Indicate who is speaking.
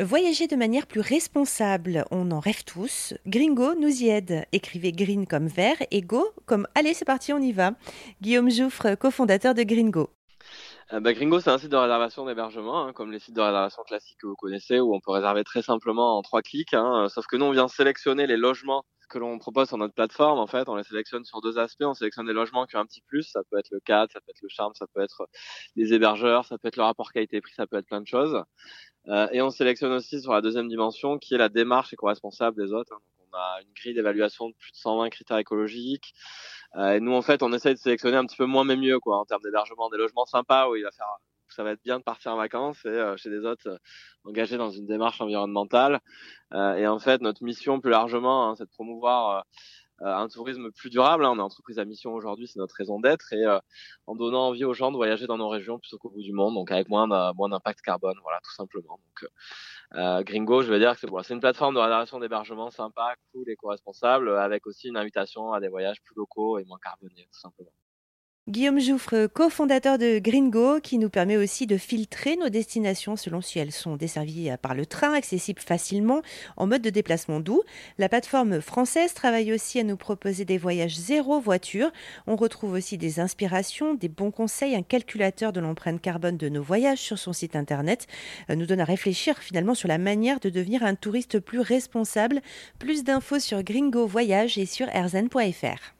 Speaker 1: Voyager de manière plus responsable, on en rêve tous. Gringo nous y aide. Écrivez green comme vert et go comme allez, c'est parti, on y va. Guillaume Jouffre, cofondateur de Gringo.
Speaker 2: Euh, bah, Gringo, c'est un site de réservation d'hébergement, hein, comme les sites de réservation classiques que vous connaissez, où on peut réserver très simplement en trois clics. Hein. sauf que nous, on vient sélectionner les logements que l'on propose sur notre plateforme. En fait, on les sélectionne sur deux aspects. On sélectionne des logements qui ont un petit plus. Ça peut être le cadre, ça peut être le charme, ça peut être les hébergeurs, ça peut être le rapport qualité-prix, ça peut être plein de choses. Euh, et on sélectionne aussi sur la deuxième dimension qui est la démarche éco-responsable des autres. Hein. On a une grille d'évaluation de plus de 120 critères écologiques. Euh, et nous, en fait, on essaye de sélectionner un petit peu moins mais mieux, quoi, en termes d'hébergement, des logements sympas où il va faire, ça va être bien de partir en vacances et euh, chez des autres euh, engagés dans une démarche environnementale. et en fait, notre mission plus largement, hein, c'est de promouvoir un tourisme plus durable. Hein. On est entreprise à mission aujourd'hui, c'est notre raison d'être, et euh, en donnant envie aux gens de voyager dans nos régions plutôt qu'au bout du monde, donc avec moins d'impact carbone, voilà, tout simplement. Donc, euh, Gringo, je veux dire que c'est c'est une plateforme de réservation d'hébergement sympa, cool, éco-responsable, avec aussi une invitation à des voyages plus locaux et moins carbonés, tout simplement.
Speaker 1: Guillaume Jouffre, cofondateur de Gringo, qui nous permet aussi de filtrer nos destinations selon si elles sont desservies par le train, accessibles facilement en mode de déplacement doux. La plateforme française travaille aussi à nous proposer des voyages zéro voiture. On retrouve aussi des inspirations, des bons conseils, un calculateur de l'empreinte carbone de nos voyages sur son site internet. Euh, nous donne à réfléchir finalement sur la manière de devenir un touriste plus responsable. Plus d'infos sur Gringo Voyage et sur erzen.fr.